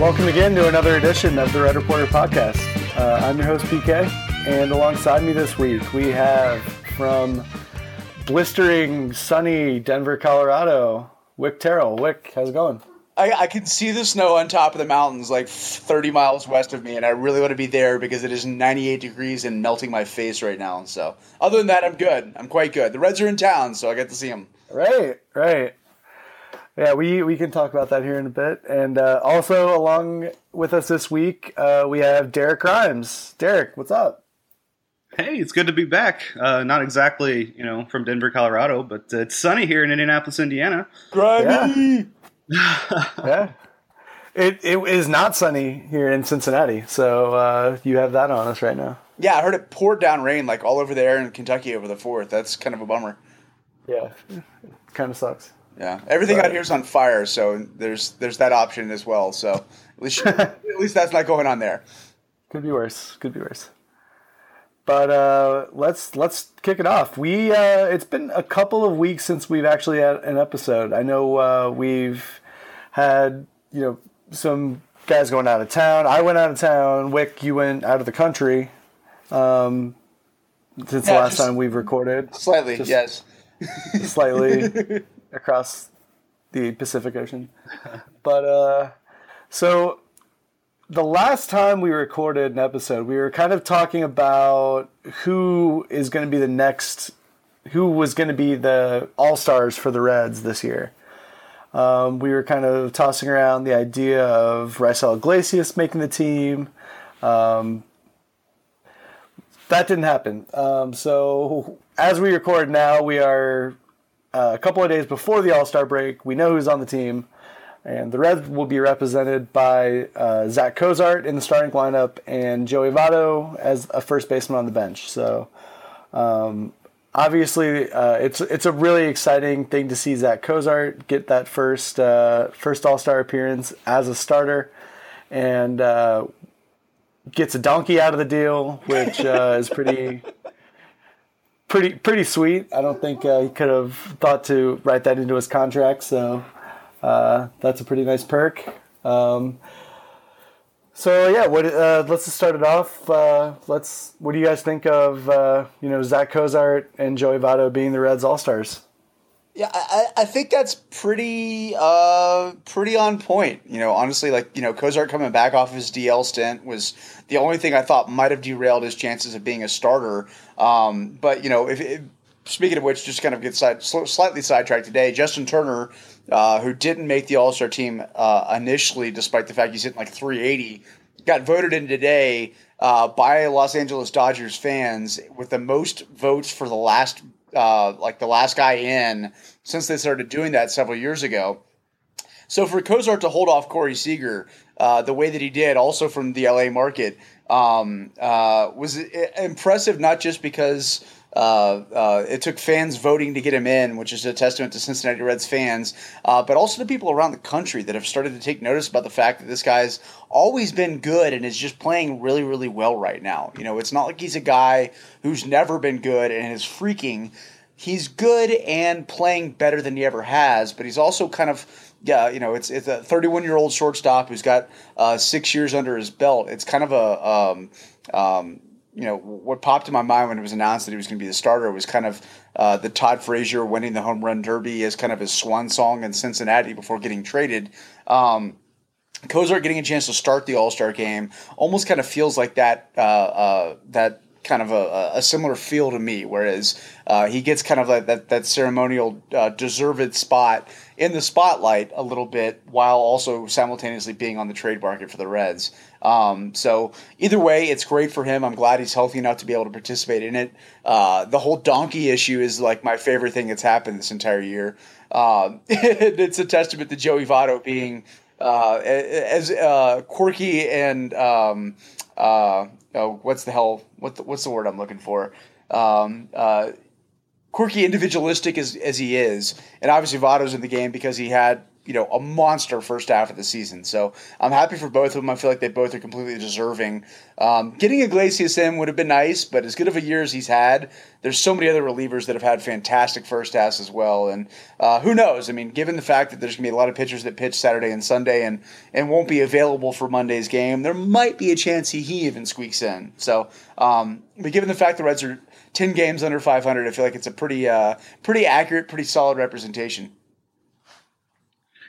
Welcome again to another edition of the Red Reporter podcast. Uh, I'm your host, PK, and alongside me this week we have from blistering, sunny Denver, Colorado, Wick Terrell. Wick, how's it going? I, I, can see the snow on top of the mountains, like 30 miles west of me, and I really want to be there because it is 98 degrees and melting my face right now. So, other than that, I'm good. I'm quite good. The Reds are in town, so I get to see them. Right, right. Yeah, we, we can talk about that here in a bit. And uh, also, along with us this week, uh, we have Derek Grimes. Derek, what's up? Hey, it's good to be back. Uh, not exactly, you know, from Denver, Colorado, but it's sunny here in Indianapolis, Indiana. Grimy. Yeah. yeah. It, it is not sunny here in Cincinnati, so uh, you have that on us right now. Yeah, I heard it poured down rain like all over there in Kentucky over the fourth. That's kind of a bummer. Yeah, kind of sucks. Yeah, everything but, out here is on fire, so there's there's that option as well. So at least at least that's not going on there. Could be worse. Could be worse. But uh, let's let's kick it off. We uh, it's been a couple of weeks since we've actually had an episode. I know uh, we've had you know some guys going out of town. I went out of town. Wick, you went out of the country. Um, since yeah, the last time we've recorded, slightly, just yes, slightly across the Pacific Ocean. But uh, so the last time we recorded an episode, we were kind of talking about who is going to be the next, who was going to be the all stars for the Reds this year. Um, we were kind of tossing around the idea of Raisel Iglesias making the team. Um, that didn't happen. Um, so as we record now, we are uh, a couple of days before the All Star break. We know who's on the team. And the Reds will be represented by uh, Zach Cozart in the starting lineup and Joey Votto as a first baseman on the bench. So um, obviously, uh, it's it's a really exciting thing to see Zach Cozart get that first uh, first All Star appearance as a starter, and uh, gets a donkey out of the deal, which is pretty. Pretty, pretty sweet. I don't think uh, he could have thought to write that into his contract. So, uh, that's a pretty nice perk. Um, so yeah, what? Uh, let's just start it off. Uh, let's. What do you guys think of uh, you know Zach Cozart and Joey Votto being the Reds All Stars? Yeah, I, I think that's pretty uh, pretty on point. You know, honestly, like you know, Cozart coming back off his DL stint was the only thing I thought might have derailed his chances of being a starter. Um, but you know, if, if speaking of which, just kind of get side, slightly sidetracked today. Justin Turner, uh, who didn't make the All Star team uh, initially, despite the fact he's hitting like 380, got voted in today uh, by Los Angeles Dodgers fans with the most votes for the last, uh, like the last guy in since they started doing that several years ago. So for Cozart to hold off Corey Seager uh, the way that he did, also from the LA market, um, uh, was impressive. Not just because uh, uh, it took fans voting to get him in, which is a testament to Cincinnati Reds fans, uh, but also to people around the country that have started to take notice about the fact that this guy's always been good and is just playing really, really well right now. You know, it's not like he's a guy who's never been good and is freaking. He's good and playing better than he ever has, but he's also kind of yeah, you know, it's it's a 31 year old shortstop who's got uh, six years under his belt. It's kind of a um, um, you know, what popped in my mind when it was announced that he was going to be the starter was kind of uh, the Todd Frazier winning the home run derby as kind of his swan song in Cincinnati before getting traded. Um, getting a chance to start the All Star game almost kind of feels like that uh, uh, that kind of a, a, similar feel to me. Whereas uh, he gets kind of like that that ceremonial uh, deserved spot in the spotlight a little bit, while also simultaneously being on the trade market for the Reds. Um, so either way, it's great for him. I'm glad he's healthy enough to be able to participate in it. Uh, the whole donkey issue is like my favorite thing that's happened this entire year. Um, it's a testament to Joey Votto being uh, as uh, quirky and um, uh, oh, what's the hell? What the, what's the word I'm looking for? Um, uh, quirky, individualistic as, as he is, and obviously Votto's in the game because he had you know a monster first half of the season. So I'm happy for both of them. I feel like they both are completely deserving. Um, getting Iglesias in would have been nice, but as good of a year as he's had, there's so many other relievers that have had fantastic first halves as well. And uh, who knows? I mean, given the fact that there's going to be a lot of pitchers that pitch Saturday and Sunday and and won't be available for Monday's game, there might be a chance he, he even squeaks in. So, um, but given the fact the Reds are 10 games under 500, I feel like it's a pretty uh, pretty accurate, pretty solid representation.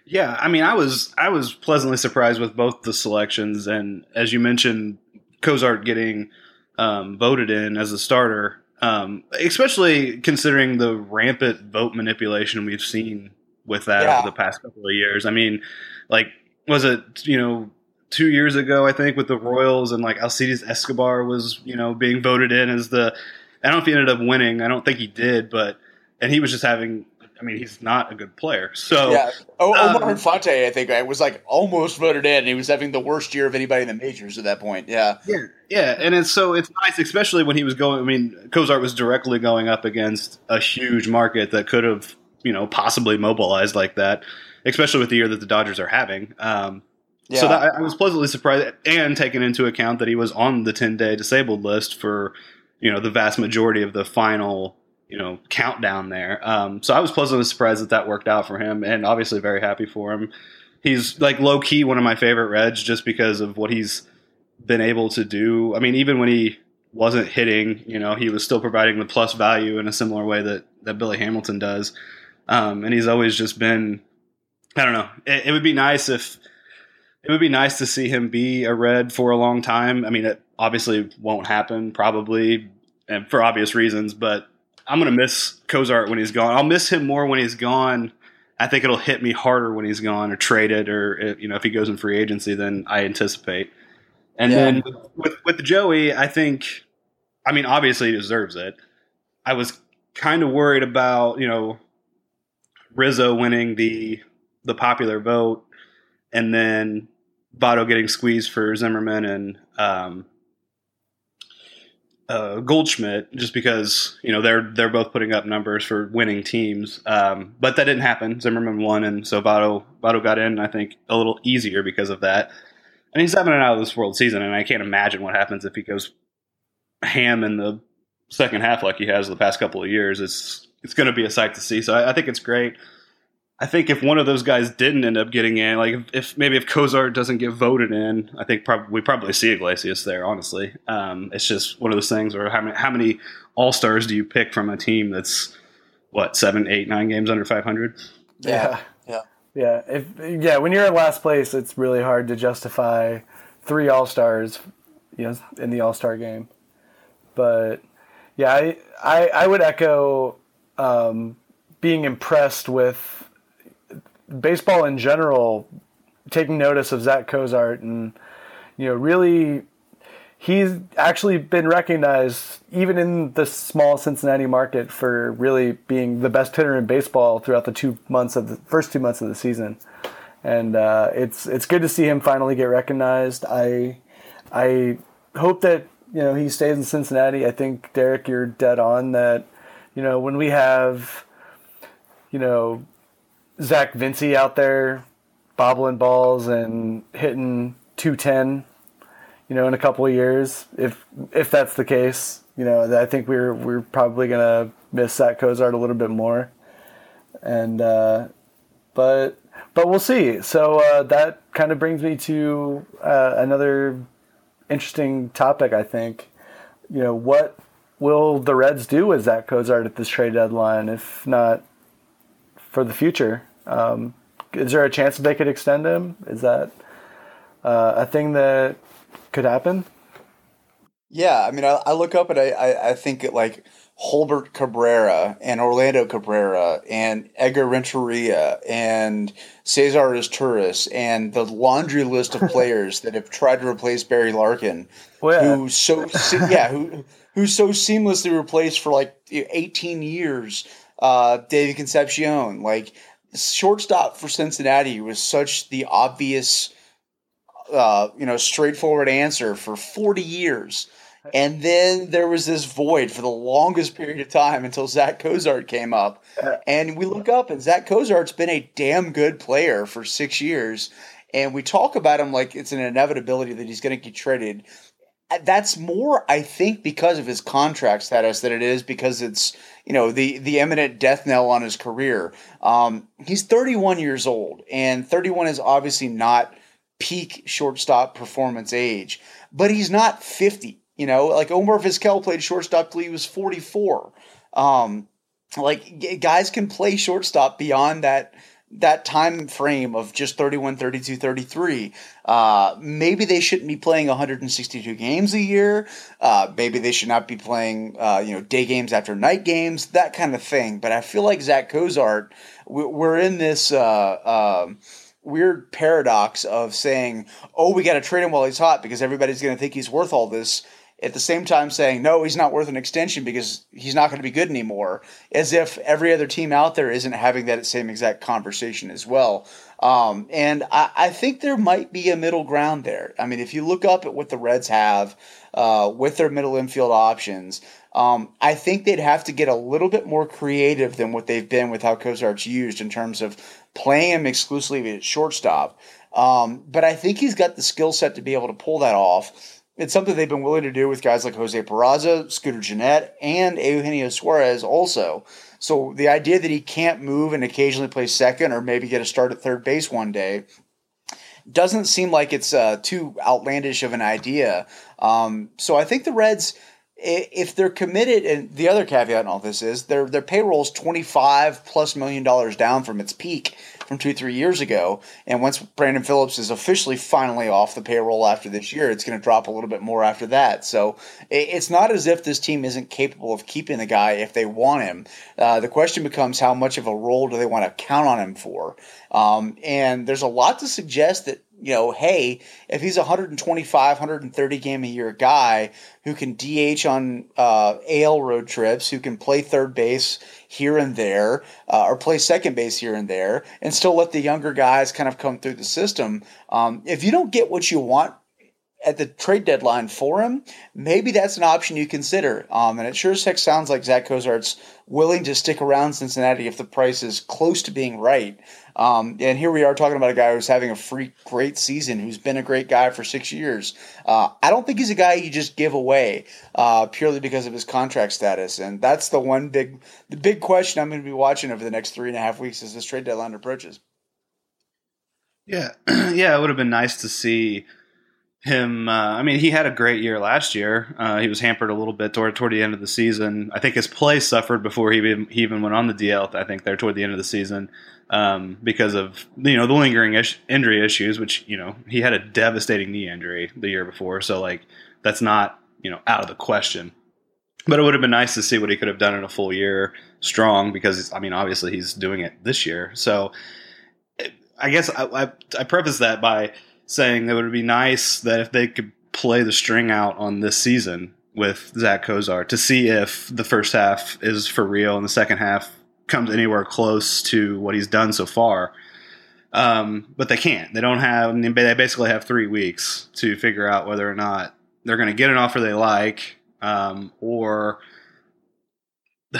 Yeah, I mean, I was I was pleasantly surprised with both the selections, and as you mentioned, Cozart getting um, voted in as a starter, um, especially considering the rampant vote manipulation we've seen with that yeah. over the past couple of years. I mean, like, was it you know two years ago? I think with the Royals and like Alcides Escobar was you know being voted in as the. I don't know if he ended up winning. I don't think he did, but and he was just having I mean, he's not a good player. So yeah, o- Omar um, Infante, I think, I was like almost voted in. And he was having the worst year of anybody in the majors at that point. Yeah, yeah, yeah. And it's so it's nice, especially when he was going. I mean, Cozart was directly going up against a huge market that could have, you know, possibly mobilized like that, especially with the year that the Dodgers are having. Um, yeah. So that, I was pleasantly surprised, and taking into account that he was on the ten day disabled list for, you know, the vast majority of the final you know countdown there. Um, so I was pleasantly surprised that that worked out for him, and obviously very happy for him. He's like low key one of my favorite Reds just because of what he's been able to do. I mean, even when he wasn't hitting, you know, he was still providing the plus value in a similar way that that Billy Hamilton does. Um, and he's always just been, I don't know. It, it would be nice if it would be nice to see him be a Red for a long time. I mean, it obviously won't happen probably, and for obvious reasons, but I'm gonna miss Cozart when he's gone. I'll miss him more when he's gone. I think it'll hit me harder when he's gone or traded, or you know if he goes in free agency than I anticipate. And yeah. then with with Joey, I think, I mean, obviously he deserves it. I was kind of worried about you know Rizzo winning the the popular vote, and then Votto getting squeezed for Zimmerman and um, uh, Goldschmidt just because you know they're they're both putting up numbers for winning teams, um, but that didn't happen. Zimmerman won, and so Votto Votto got in. I think a little easier because of that. And he's having an out of this world season, and I can't imagine what happens if he goes ham in the second half like he has the past couple of years. It's it's going to be a sight to see. So I, I think it's great. I think if one of those guys didn't end up getting in, like if, if maybe if Cozart doesn't get voted in, I think prob- we probably see Iglesias there. Honestly, um, it's just one of those things where how many, how many All Stars do you pick from a team that's what seven, eight, nine games under five hundred? Yeah, yeah, yeah. If yeah, when you're in last place, it's really hard to justify three All Stars, you know, in the All Star game. But yeah, I I, I would echo um, being impressed with baseball in general taking notice of Zach Cozart and you know really he's actually been recognized even in the small Cincinnati market for really being the best hitter in baseball throughout the two months of the first two months of the season, and uh, it's it's good to see him finally get recognized. I I hope that you know he stays in Cincinnati. I think Derek, you're dead on that. You know when we have you know Zach Vincej out there bobbling balls and hitting 210, you know, in a couple of years. If if that's the case, you know, I think we're we're probably gonna miss Zach Cozart a little bit more. And uh, but but we'll see. So uh, that kind of brings me to uh, another interesting topic. I think, you know, what will the Reds do with Zach Cozart at this trade deadline? If not for the future. Um, is there a chance that they could extend him? Is that uh, a thing that could happen? Yeah, I mean, I, I look up and I, I, I think like Jolbert Cabrera and Orlando Cabrera and Edgar Renteria and Cesar Izturis and the laundry list of players that have tried to replace Barry Larkin, well, yeah. who so yeah who who so seamlessly replaced for like eighteen years uh, David Concepcion, like shortstop for Cincinnati was such the obvious, uh, you know, straightforward answer for 40 years. And then there was this void for the longest period of time until Zach Cozart came up. And we look up, and Zach Cozart's been a damn good player for six years. And we talk about him like it's an inevitability that he's going to get traded. That's more, I think, because of his contract status than it is because it's you know the the imminent death knell on his career. Um, he's 31 years old, and 31 is obviously not peak shortstop performance age, but he's not 50 you know, like Omar Vizquel played shortstop till he was 44. Um, like guys can play shortstop beyond that that time frame of just 31 32 33 uh, maybe they shouldn't be playing 162 games a year. Uh, maybe they should not be playing uh, you know day games after night games that kind of thing. But i feel like zach cozart we're in this uh, um, weird paradox of saying oh we got to trade him while he's hot because everybody's going to think he's worth all this at the same time saying no he's not worth an extension because he's not going to be good anymore as if every other team out there isn't having that same exact conversation as well. Um, and I, I, think there might be a middle ground there. I mean if you look up at what the reds have uh, with their middle infield options um, I think they'd have to get a little bit more creative than what they've been with how Cozart's used in terms of playing him exclusively at shortstop. Um, but I think he's got the skill set to be able to pull that off it's something they've been willing to do with guys like Jose Peraza, Scooter Gennett, and Eugenio Suarez also. So the idea that he can't move and occasionally play second or maybe get a start at third base one day doesn't seem like it's uh, too outlandish of an idea. Um, so I think the Reds, if they're committed, and the other caveat in all this is their their payroll is twenty five plus million dollars down from its peak from two, three years ago. And once Brandon Phillips is officially finally off the payroll after this year, it's going to drop a little bit more after that. So it's not as if this team isn't capable of keeping the guy if they want him. Uh, the question becomes how much of a role do they want to count on him for? Um, and there's a lot to suggest that you know, hey, if he's a 125, 130 game a year guy who can DH on uh, AL road trips, who can play third base here and there, uh, or play second base here and there, and still let the younger guys kind of come through the system. Um, if you don't get what you want at the trade deadline for him, maybe that's an option you consider. Um, and it sure as heck sounds like Zach Cozart's willing to stick around Cincinnati if the price is close to being right. Um, and here we are talking about a guy who's having a freak great season, who's been a great guy for six years. Uh, I don't think he's a guy you just give away uh, purely because of his contract status, and that's the one big, the big question I'm going to be watching over the next three and a half weeks as this trade deadline approaches. Yeah, yeah, it would have been nice to see him. Uh, I mean, he had a great year last year. Uh, he was hampered a little bit toward toward the end of the season. I think his play suffered before he even, he even went on the DL. I think there toward the end of the season um, because of you know the lingering ish, injury issues, which you know he had a devastating knee injury the year before. So like that's not you know out of the question. But it would have been nice to see what he could have done in a full year strong because I mean obviously he's doing it this year. So I guess I, I, I preface that by saying that it would be nice that if they could play the string out on this season with Zach Cozart to see if the first half is for real and the second half comes anywhere close to what he's done so far. Um, but they can't. They don't have. They basically have three weeks to figure out whether or not they're going to get an offer they like, um, or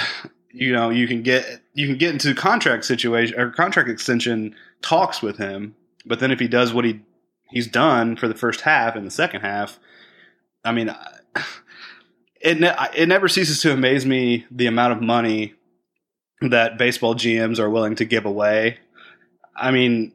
you know you can get you can get into contract situation or contract extension talks with him. But then if he does what he he's done for the first half and the second half. I mean, it ne- it never ceases to amaze me the amount of money that baseball GMs are willing to give away. I mean,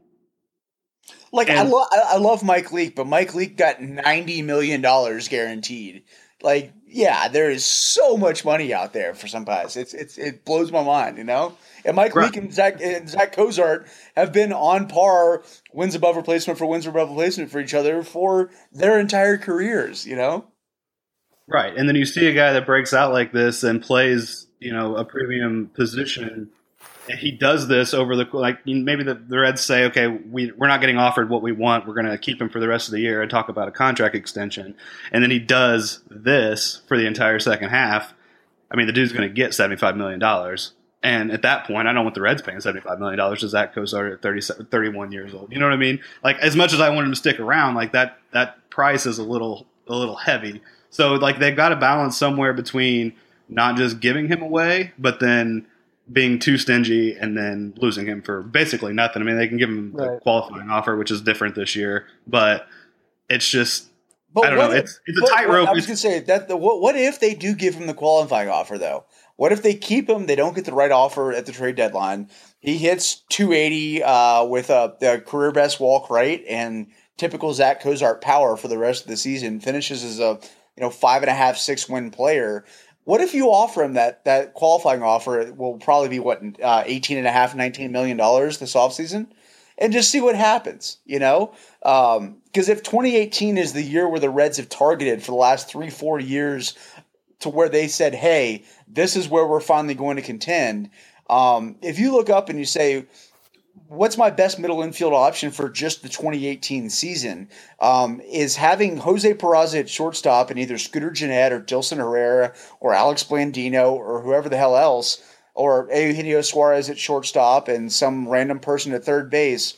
like and, I, lo- I love Mike Leake, but Mike Leake got ninety million dollars guaranteed. Like, yeah, there is so much money out there for some guys. It's it's it blows my mind, you know. And Mike right. Leake and Zach and Zach Cozart have been on par, wins above replacement for wins above replacement for each other for their entire careers. You know. Right, and then you see a guy that breaks out like this and plays, you know, a premium position. He does this over the like maybe the, the Reds say, okay, we we're not getting offered what we want. We're going to keep him for the rest of the year and talk about a contract extension. And then he does this for the entire second half. I mean, the dude's going to get seventy five million dollars. And at that point, I don't want the Reds paying $75 million to Zach Cozart at 30, 31 years old. You know what I mean? Like, as much as I want him to stick around, like that, that price is a little, a little heavy. So like they've got to balance somewhere between not just giving him away, but then being too stingy and then losing him for basically nothing. I mean, they can give him a qualifying offer, which is different this year, but it's just But I don't know. if- It's it's a tightrope. I was going to say that. The, what, what if they do give him the qualifying offer though? What if they keep him? They don't get the right offer at the trade deadline. He hits 280 uh, with a, a career best walk right and typical Zach Cozart power for the rest of the season. Finishes as a you know five and a half six win player. What if you offer him that that qualifying offer? It will probably be what uh, 18 and a half, 19 million dollars this offseason and just see what happens, you know? Because if 2018 is the year where the Reds have targeted for the last three, four years to where they said, hey, this is where we're finally going to contend. Um, if you look up and you say, what's my best middle infield option for just the 2018 season um, is having Jose Peraza at shortstop and either Scooter Gennett or Dilson Herrera or Alex Blandino or whoever the hell else, or Eugenio Suarez at shortstop and some random person at third base.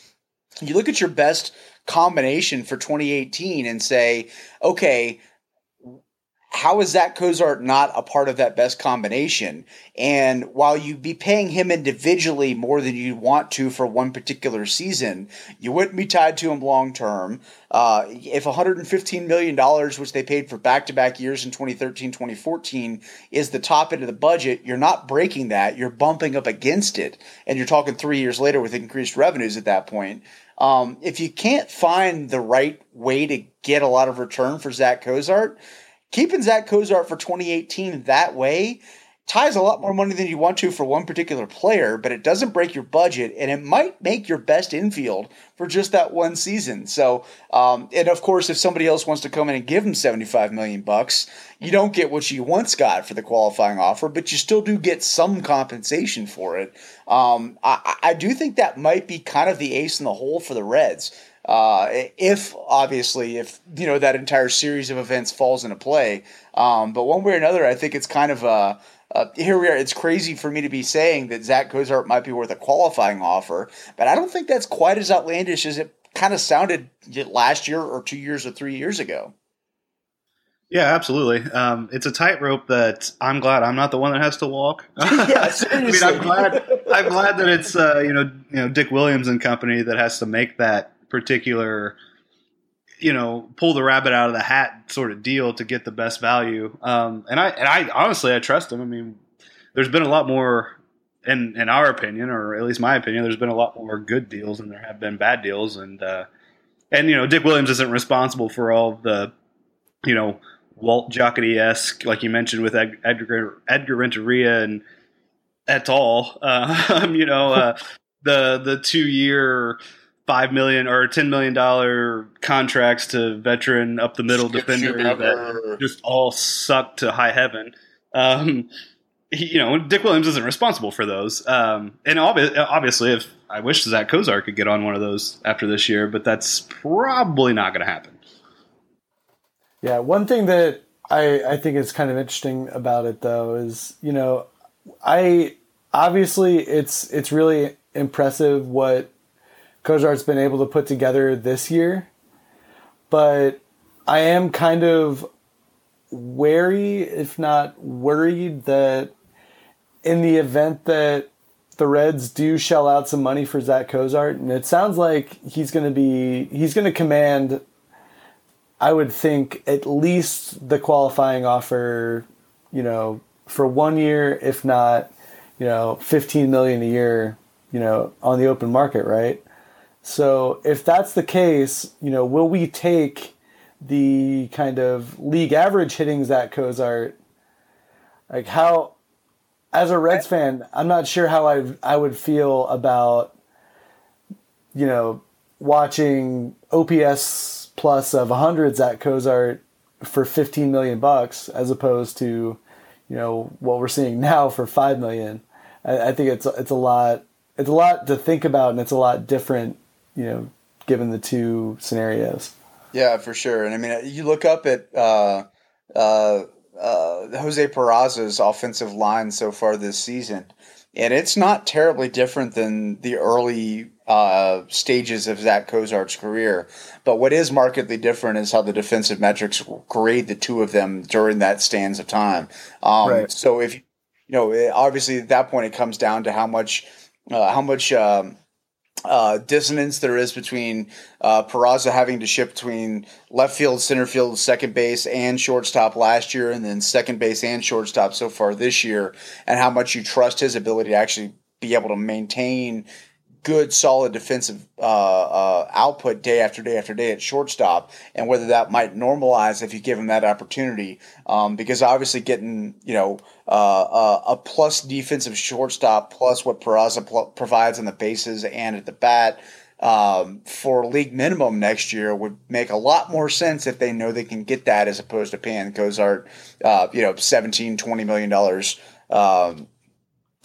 You look at your best combination for 2018 and say, okay, how is Zach Cozart not a part of that best combination? And while you'd be paying him individually more than you'd want to for one particular season, you wouldn't be tied to him long term. Uh, if $115 million, which they paid for back to back years in 2013, 2014, is the top end of the budget, you're not breaking that. You're bumping up against it. And you're talking three years later with increased revenues at that point. Um, if you can't find the right way to get a lot of return for Zach Cozart, keeping Zach Cozart for 2018 that way ties a lot more money than you want to for one particular player, but it doesn't break your budget, and it might make your best infield for just that one season. So, um, and of course, if somebody else wants to come in and give him 75 million bucks, you don't get what you once got for the qualifying offer, but you still do get some compensation for it. Um, I, I do think that might be kind of the ace in the hole for the Reds. Uh, if obviously, if you know that entire series of events falls into play, um, but one way or another, I think it's kind of uh, uh, here we are. It's crazy for me to be saying that Zach Cozart might be worth a qualifying offer, but I don't think that's quite as outlandish as it kind of sounded last year or two years or three years ago. Yeah, absolutely. Um, it's a tightrope that I'm glad I'm not the one that has to walk. Yeah, I mean, I'm glad. I'm glad that it's uh, you know you know Dick Williams and company that has to make that particular you know pull the rabbit out of the hat sort of deal to get the best value. Um, and I and I honestly I trust him. I mean, there's been a lot more. In, in our opinion, or at least my opinion, there's been a lot more good deals than there have been bad deals, and uh, and you know Dick Williams isn't responsible for all the you know Walt Jocketty esque, like you mentioned with Ed- Edgar Edgar Renteria and et al. Uh, you know, uh, the the two year five million or ten million dollar contracts to veteran up the middle Skip defender that just all suck to high heaven. Um, he, you know, Dick Williams isn't responsible for those. Um, and obvi- obviously, if I wish Zach Cozart could get on one of those after this year, but that's probably not going to happen. Yeah, one thing that I, I think is kind of interesting about it though is, you know, I obviously it's it's really impressive what Cozart's been able to put together this year. But I am kind of wary, if not worried, that in the event that the Reds do shell out some money for Zach Cozart, and it sounds like he's going to be he's going to command I would think at least the qualifying offer, you know, for one year, if not, you know, 15 million a year, you know, on the open market, right? So if that's the case, you know, will we take the kind of league average hittings that Cozart? Like how, as a Reds fan, I'm not sure how I I would feel about, you know, watching OPS plus of hundreds at Cozart for 15 million bucks as opposed to, you know, what we're seeing now for 5 million. I, I think it's it's a lot it's a lot to think about and it's a lot different, you know, given the two scenarios. Yeah, for sure. And I mean, you look up at uh, uh, uh, Jose Peraza's offensive line so far this season, and it's not terribly different than the early uh, stages of Zach Cozart's career. But what is markedly different is how the defensive metrics grade the two of them during that stands of time. Um, Right. So if you know, obviously at that point it comes down to how much uh, how much um, uh, dissonance there is between uh, Peraza having to shift between left field, center field, second base, and shortstop last year, and then second base and shortstop so far this year, and how much you trust his ability to actually be able to maintain good, solid defensive uh, uh, output day after day after day at shortstop, and whether that might normalize if you give him that opportunity. Um, because obviously, getting you know uh, uh, a plus defensive shortstop plus what Peraza pl- provides on the bases and at the bat. Um, for league minimum next year would make a lot more sense if they know they can get that as opposed to paying Cozart, uh, you know, 17, 20 million dollars, um,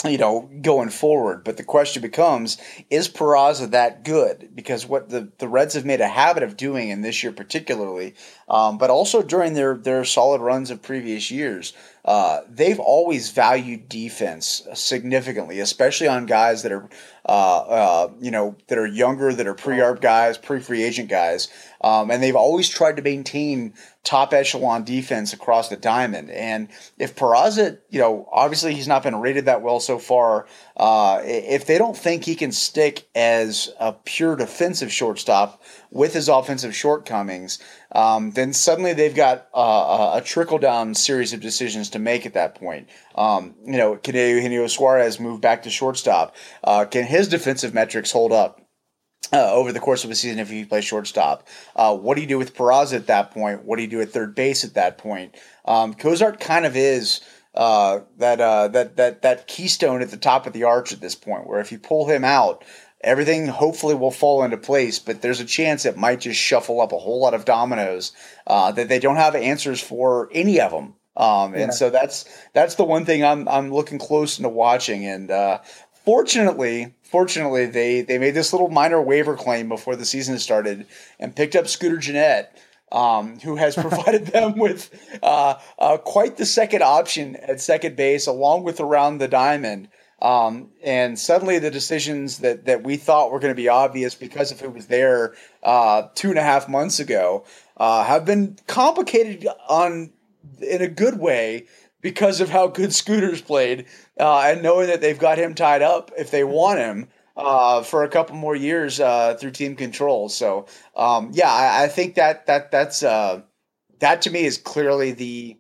you know, going forward. But the question becomes, is Peraza that good? Because what the, the Reds have made a habit of doing in this year particularly, um, but also during their, their solid runs of previous years, uh, they've always valued defense significantly, especially on guys that are, uh, uh, you know, that are younger, that are pre-arb guys, pre-free agent guys. Um, and they've always tried to maintain top echelon defense across the diamond. And if Peraza, you know, obviously he's not been rated that well so far. Uh, if they don't think he can stick as a pure defensive shortstop with his offensive shortcomings, um, then suddenly they've got a trickle down series of decisions to make at that point. Um, you know, can Eugenio Suarez move back to shortstop? Uh, can his defensive metrics hold up? uh, over the course of a season if he plays shortstop. Uh, what do you do with Peraza at that point? What do you do at third base at that point? Um, Cozart kind of is uh, that uh, that that that keystone at the top of the arch at this point, where if you pull him out. Everything hopefully will fall into place, but there's a chance it might just shuffle up a whole lot of dominoes uh, that they don't have answers for any of them. Um, and Yeah. so that's that's the one thing I'm I'm looking close into watching. And uh, fortunately, fortunately, they they made this little minor waiver claim before the season started and picked up Scooter Gennett. Um, who has provided them with uh, uh, quite the second option at second base, along with around the diamond. Um, and suddenly, the decisions that, that we thought were going to be obvious because if it was there uh, two and a half months ago uh, have been complicated on in a good way because of how good Scooter's played, uh, and knowing that they've got him tied up if they want him uh, for a couple more years uh, through team control. So um, yeah, I, I think that that that's uh, that to me is clearly the.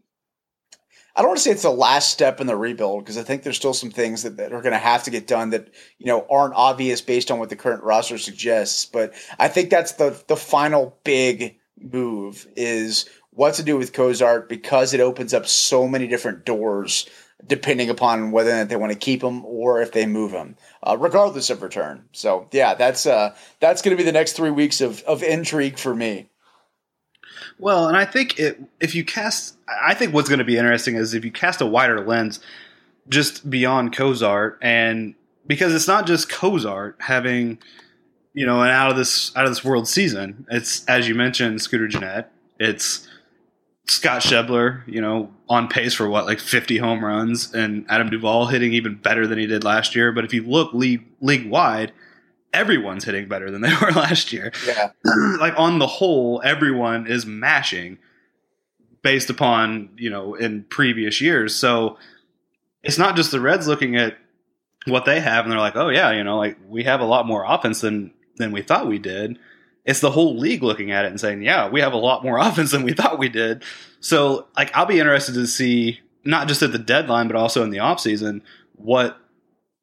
I don't want to say it's the last step in the rebuild because I think there's still some things that, that are going to have to get done that you know aren't obvious based on what the current roster suggests. But I think that's the the final big move is what to do with Cozart because it opens up so many different doors depending upon whether or not they want to keep him or if they move him, uh, regardless of return. So yeah, that's uh, that's going to be the next three weeks of, of intrigue for me. Well, and I think it, if you cast, I think what's going to be interesting is if you cast a wider lens, just beyond Cozart, and because it's not just Cozart having, you know, an out of this out of this world season. It's as you mentioned, Scooter Gennett. It's Scott Schebler, you know, on pace for what like 50 home runs, and Adam Duvall hitting even better than he did last year. But if you look league league wide, everyone's hitting better than they were last year Yeah, like on the whole, everyone is mashing based upon you know in previous years. So it's not just the Reds looking at what they have and they're like, oh yeah, you know, like we have a lot more offense than than we thought we did. It's the whole league looking at it and saying, yeah, we have a lot more offense than we thought we did. So like I'll be interested to see not just at the deadline but also in the offseason what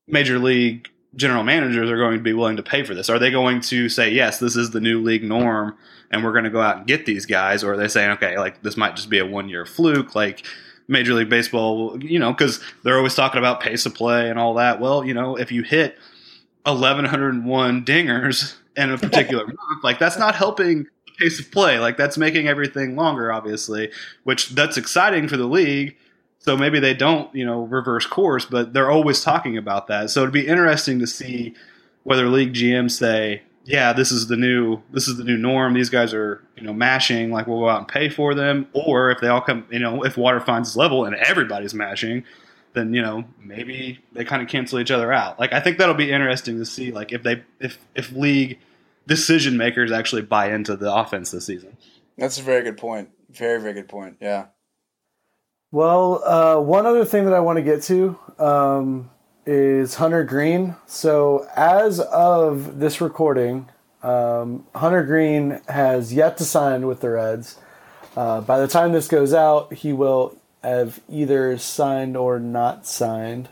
major league general managers are going to be willing to pay for this. Are they going to say, yes, this is the new league norm and we're going to go out and get these guys? Or are they saying, okay, like this might just be a one year fluke? Like Major League Baseball, you know, because they're always talking about pace of play and all that. Well, you know, if you hit 1,101 dingers in a particular month, like that's not helping the pace of play. Like that's making everything longer, obviously, which that's exciting for the league. So maybe they don't, you know, reverse course, but they're always talking about that. So it'd be interesting to see whether league GMs say, "Yeah, this is the new this is the new norm. These guys are, you know, mashing. Like we'll go out and pay for them," or if they all come, you know, if water finds its level and everybody's mashing, then you know maybe they kind of cancel each other out. Like I think that'll be interesting to see. Like if they if if league decision makers actually buy into the offense this season. That's a very good point. Very very good point. Yeah. Well, uh, one other thing that I want to get to um, is Hunter Greene. So as of this recording, um, Hunter Greene has yet to sign with the Reds. Uh, by the time this goes out, he will have either signed or not signed.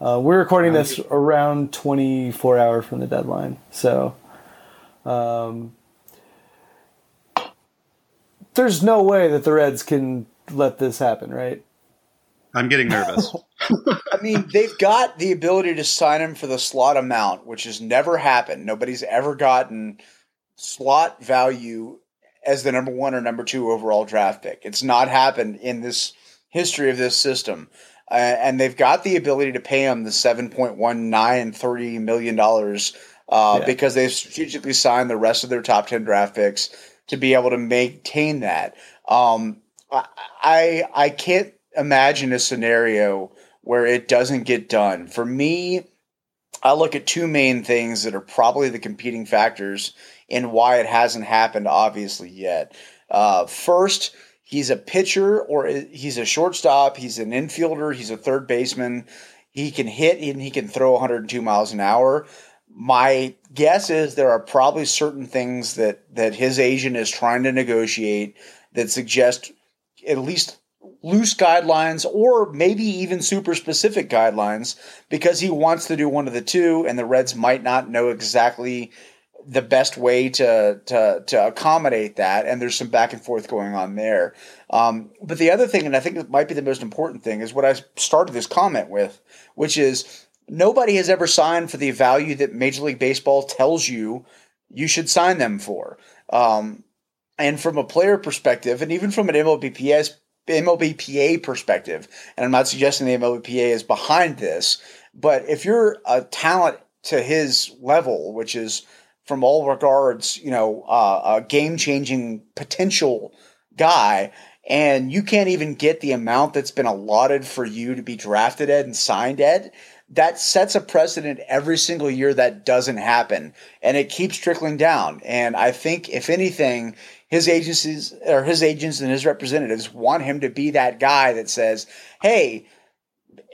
Uh, we're recording this around 24 hours from the deadline. So um, there's no way that the Reds can let this happen, right? I'm getting nervous. I mean, they've got the ability to sign him for the slot amount, which has never happened. Nobody's ever gotten slot value as the number one or number two overall draft pick. It's not happened in this history of this system. Uh, and they've got the ability to pay him the $7.1930 million uh, yeah. because they've strategically signed the rest of their top 10 draft picks to be able to maintain that. Um, I, I can't imagine a scenario where it doesn't get done. For me, I look at two main things that are probably the competing factors in why it hasn't happened, obviously, yet. Uh, first, he's a pitcher or he's a shortstop, he's an infielder, he's a third baseman. He can hit and he can throw 102 miles an hour. My guess is there are probably certain things that, that his agent is trying to negotiate that suggest at least loose guidelines or maybe even super specific guidelines because he wants to do one of the two and the Reds might not know exactly the best way to to to accommodate that. And there's some back and forth going on there. Um, but the other thing and i think it might be the most important thing is what i started this comment with which is nobody has ever signed for the value that major league baseball tells you you should sign them for. Um, and from a player perspective and even from an mlbps MLBPA perspective, and I'm not suggesting the MLBPA is behind this, but if you're a talent to his level, which is from all regards, you know, uh, a game changing potential guy, and you can't even get the amount that's been allotted for you to be drafted at and signed at, that sets a precedent every single year that doesn't happen. And it keeps trickling down. And I think, if anything, his agencies or his agents and his representatives want him to be that guy that says, "Hey,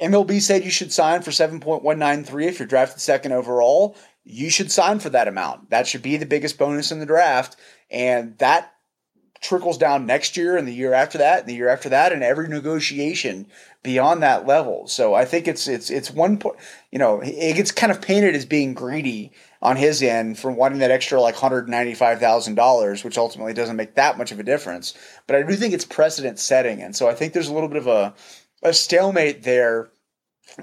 MLB said you should sign for 7.193 if you're drafted second overall. You should sign for that amount. That should be the biggest bonus in the draft." And that trickles down next year and the year after that and the year after that and every negotiation beyond that level. So I think it's it's it's one point, you know, it gets kind of painted as being greedy on his end from wanting that extra like $195,000, which ultimately doesn't make that much of a difference. But I do think it's precedent setting. And so I think there's a little bit of a, a stalemate there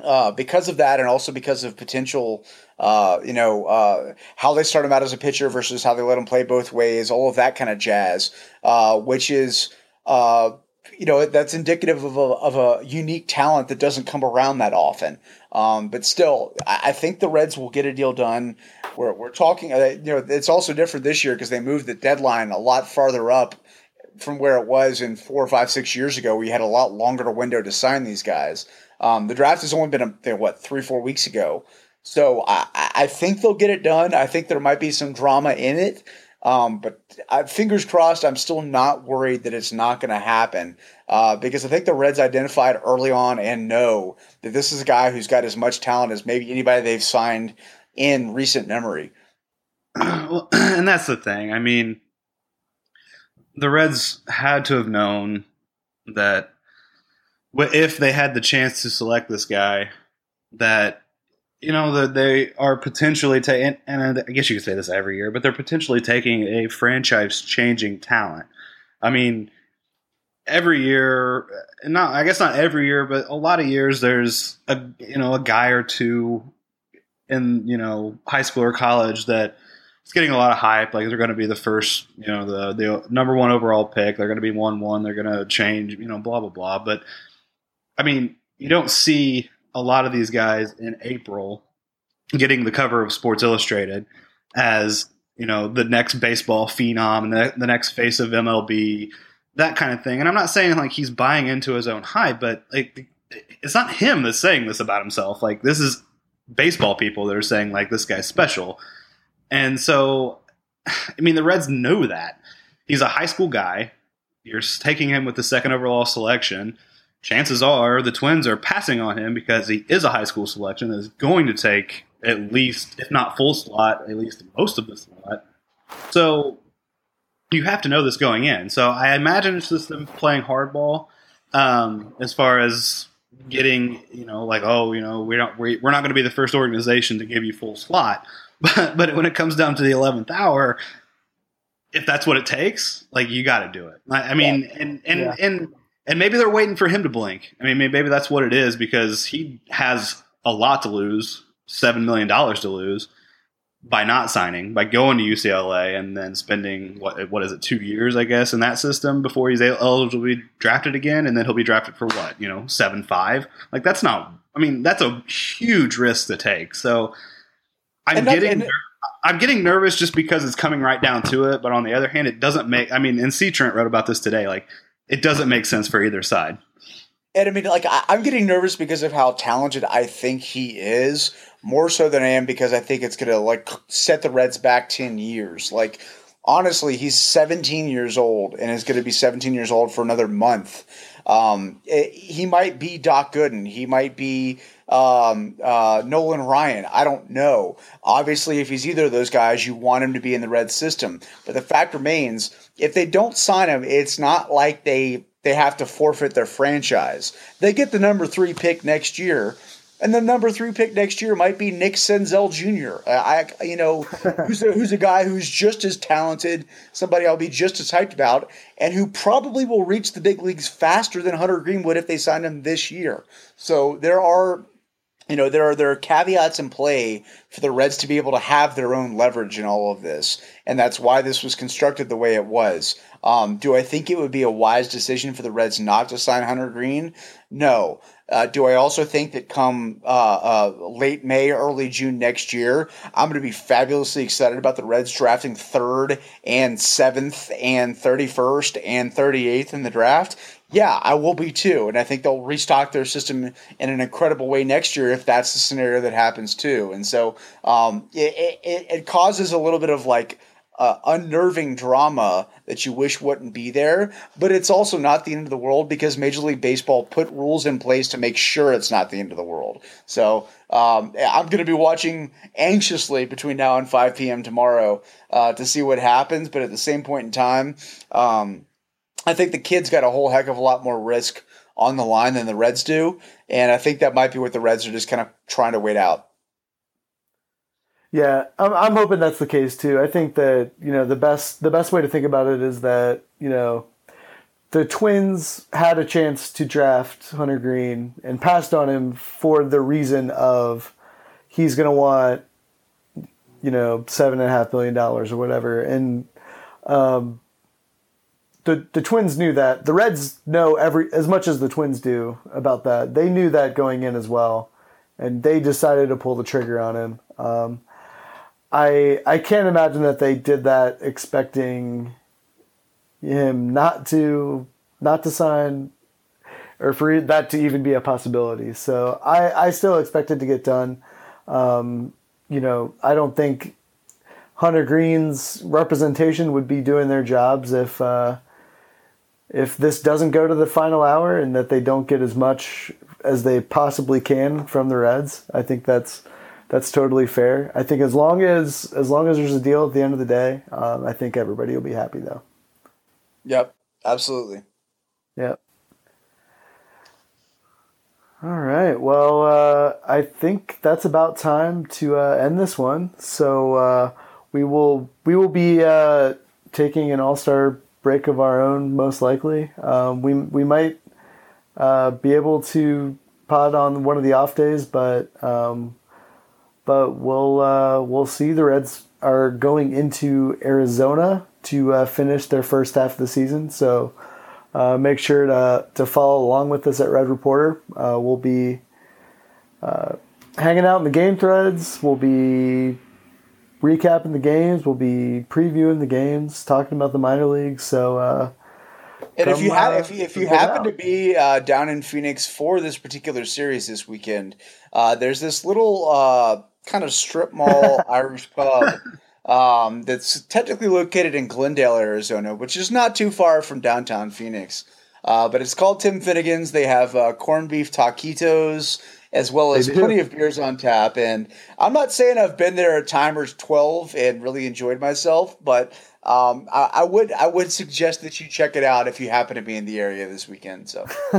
uh, because of that and also because of potential, uh, you know, uh, how they start him out as a pitcher versus how they let him play both ways, all of that kind of jazz, uh, which is uh, you know that's indicative of a, of a unique talent that doesn't come around that often. Um, but still, I, I, think the Reds will get a deal done. We're, we're talking, you know, it's also different this year because they moved the deadline a lot farther up from where it was in four or five, six years ago. We had a lot longer window to sign these guys. Um, the draft has only been a, what three, four weeks ago. So I, I think they'll get it done. I think there might be some drama in it. Um, but uh, fingers crossed, I'm still not worried that it's not going to happen uh, because I think the Reds identified early on and know that this is a guy who's got as much talent as maybe anybody they've signed in recent memory. Well, and that's the thing. I mean, the Reds had to have known that if they had the chance to select this guy, that you know that they are potentially taking, and I guess you could say this every year, but they're potentially taking a franchise-changing talent. I mean, every year, not I guess not every year, but a lot of years, there's a you know a guy or two in you know high school or college that it's getting a lot of hype. Like they're going to be the first, you know, the the number one overall pick. They're going to be one one. They're going to change, you know, blah blah blah. But I mean, you don't see a lot of these guys in April getting the cover of Sports Illustrated as you know the next baseball phenom and the, the next face of MLB, that kind of thing. And I'm not saying like he's buying into his own hype, but like it's not him that's saying this about himself. Like this is baseball people that are saying like this guy's special. And so, I mean, the Reds know that he's a high school guy. You're taking him with the second overall selection. Chances are the Twins are passing on him because he is a high school selection that is going to take at least, if not full slot, at least most of the slot. So you have to know this going in. So I imagine it's just them playing hardball um, as far as getting, you know, like, oh, you know, we don't, we, we're not going to be the first organization to give you full slot. But, but when it comes down to the 11th hour, if that's what it takes, like you got to do it. I, I mean, yeah. and, and, yeah. and, and maybe they're waiting for him to blink. I mean, maybe that's what it is because he has a lot to lose, $7 million to lose by not signing, by going to UCLA and then spending what what is it, two years, I guess, in that system before he's eligible to be drafted again, and then he'll be drafted for what, you know, seven five. Like that's not. I mean, that's a huge risk to take. So I'm getting. I'm getting nervous just because it's coming right down to it, but on the other hand, it doesn't make. I mean, and C Trent wrote about this today. Like, it doesn't make sense for either side. And I mean, like, I, am getting nervous because of how talented I think he is, more so than I am because I think it's going to, like, set the Reds back 10 years. Like, honestly, he's 17 years old and is going to be 17 years old for another month. Um, it, he might be Doc Gooden. He might be um, uh, Nolan Ryan. I don't know. Obviously, if he's either of those guys, you want him to be in the red system. But the fact remains, if they don't sign him, it's not like they they have to forfeit their franchise. They get the number three pick next year, and the number three pick next year might be Nick Senzel Jr. I, you know, who's a, who's a guy who's just as talented, somebody I'll be just as hyped about, and who probably will reach the big leagues faster than Hunter Greene would if they sign him this year. So there are you know there are there are caveats in play for the Reds to be able to have their own leverage in all of this, and that's why this was constructed the way it was. Um, do I think it would be a wise decision for the Reds not to sign Hunter Greene? No. Uh, do I also think that come uh, uh, late May, early June next year, I'm going to be fabulously excited about the Reds drafting third and seventh and 31st and 38th in the draft? Yeah, I will be too. And I think they'll restock their system in an incredible way next year if that's the scenario that happens too. And so um, it, it, it causes a little bit of like, uh, unnerving drama that you wish wouldn't be there. But it's also not the end of the world because Major League Baseball put rules in place to make sure it's not the end of the world. So um, I'm going to be watching anxiously between now and 5 p.m. tomorrow uh, to see what happens. But at the same point in time, um, I think the kids got a whole heck of a lot more risk on the line than the Reds do. And I think that might be what the Reds are just kind of trying to wait out. Yeah, I'm, I'm hoping that's the case too. I think that you know the best the best way to think about it is that you know the Twins had a chance to draft Hunter Greene and passed on him for the reason of he's going to want you know seven and a half million dollars or whatever, and um, the the Twins knew that. The Reds know every as much as the Twins do about that. They knew that going in as well, and they decided to pull the trigger on him. Um, I I can't imagine that they did that expecting him not to not to sign or for that to even be a possibility. So I, I still expect it to get done. Um, you know, I don't think Hunter Greene's representation would be doing their jobs if uh, if this doesn't go to the final hour and that they don't get as much as they possibly can from the Reds. I think that's that's totally fair. I think as long as as long as there's a deal at the end of the day, um, I think everybody will be happy though. Yep, absolutely. Yep. All right. Well, uh, I think that's about time to uh, end this one. So uh, we will we will be uh, taking an all star break of our own, most likely. Um, we we might uh, be able to pod on one of the off days, but um, but we'll uh, we'll see. The Reds are going into Arizona to uh, finish their first half of the season, so uh, make sure to to follow along with us at Red Reporter. Uh, we'll be uh, hanging out in the game threads. We'll be recapping the games. We'll be previewing the games, talking about the minor leagues. So uh, And if you ha- uh, if you, if you happen out. to be uh, down in Phoenix for this particular series this weekend, uh, there's this little uh, kind of strip mall Irish pub um, that's technically located in Glendale, Arizona, which is not too far from downtown Phoenix. Uh, but it's called Tim Finnegan's. They have uh, corned beef taquitos as well as plenty of beers on tap. And I'm not saying I've been there a Timers 12 and really enjoyed myself, but um, I, I would I would suggest that you check it out if you happen to be in the area this weekend. So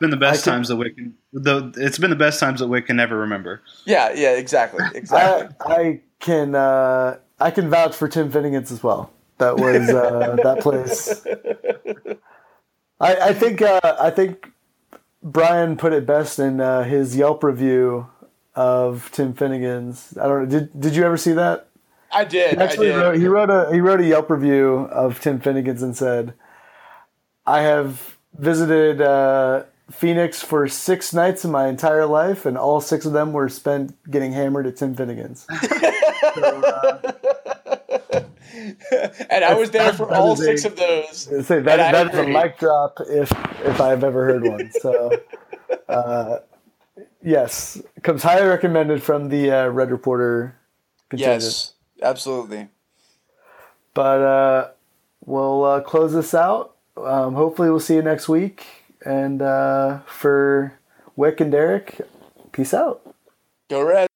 been the best can- times that Wick can, the it's been the best times that Wick can never remember. yeah, yeah, exactly, exactly. I, I can uh, I can vouch for Tim Finnegan's as well. That was uh, that place. I, I think uh, I think Brian put it best in uh, his Yelp review of Tim Finnegan's. I don't know. Did Did you ever see that? I did. He actually I did. wrote, he wrote a he wrote a Yelp review of Tim Finnegan's and said, "I have visited uh, Phoenix for six nights in my entire life, and all six of them were spent getting hammered at Tim Finnegan's." and I was there for all is a- six of those. Say that, that's a mic drop if if I've ever heard one. So, uh, yes, comes highly recommended from the uh, Red Reporter. Contingent. Yes, absolutely. But uh, we'll uh, close this out. Um, hopefully, we'll see you next week. And uh, for Wick and Derek, peace out. Go red.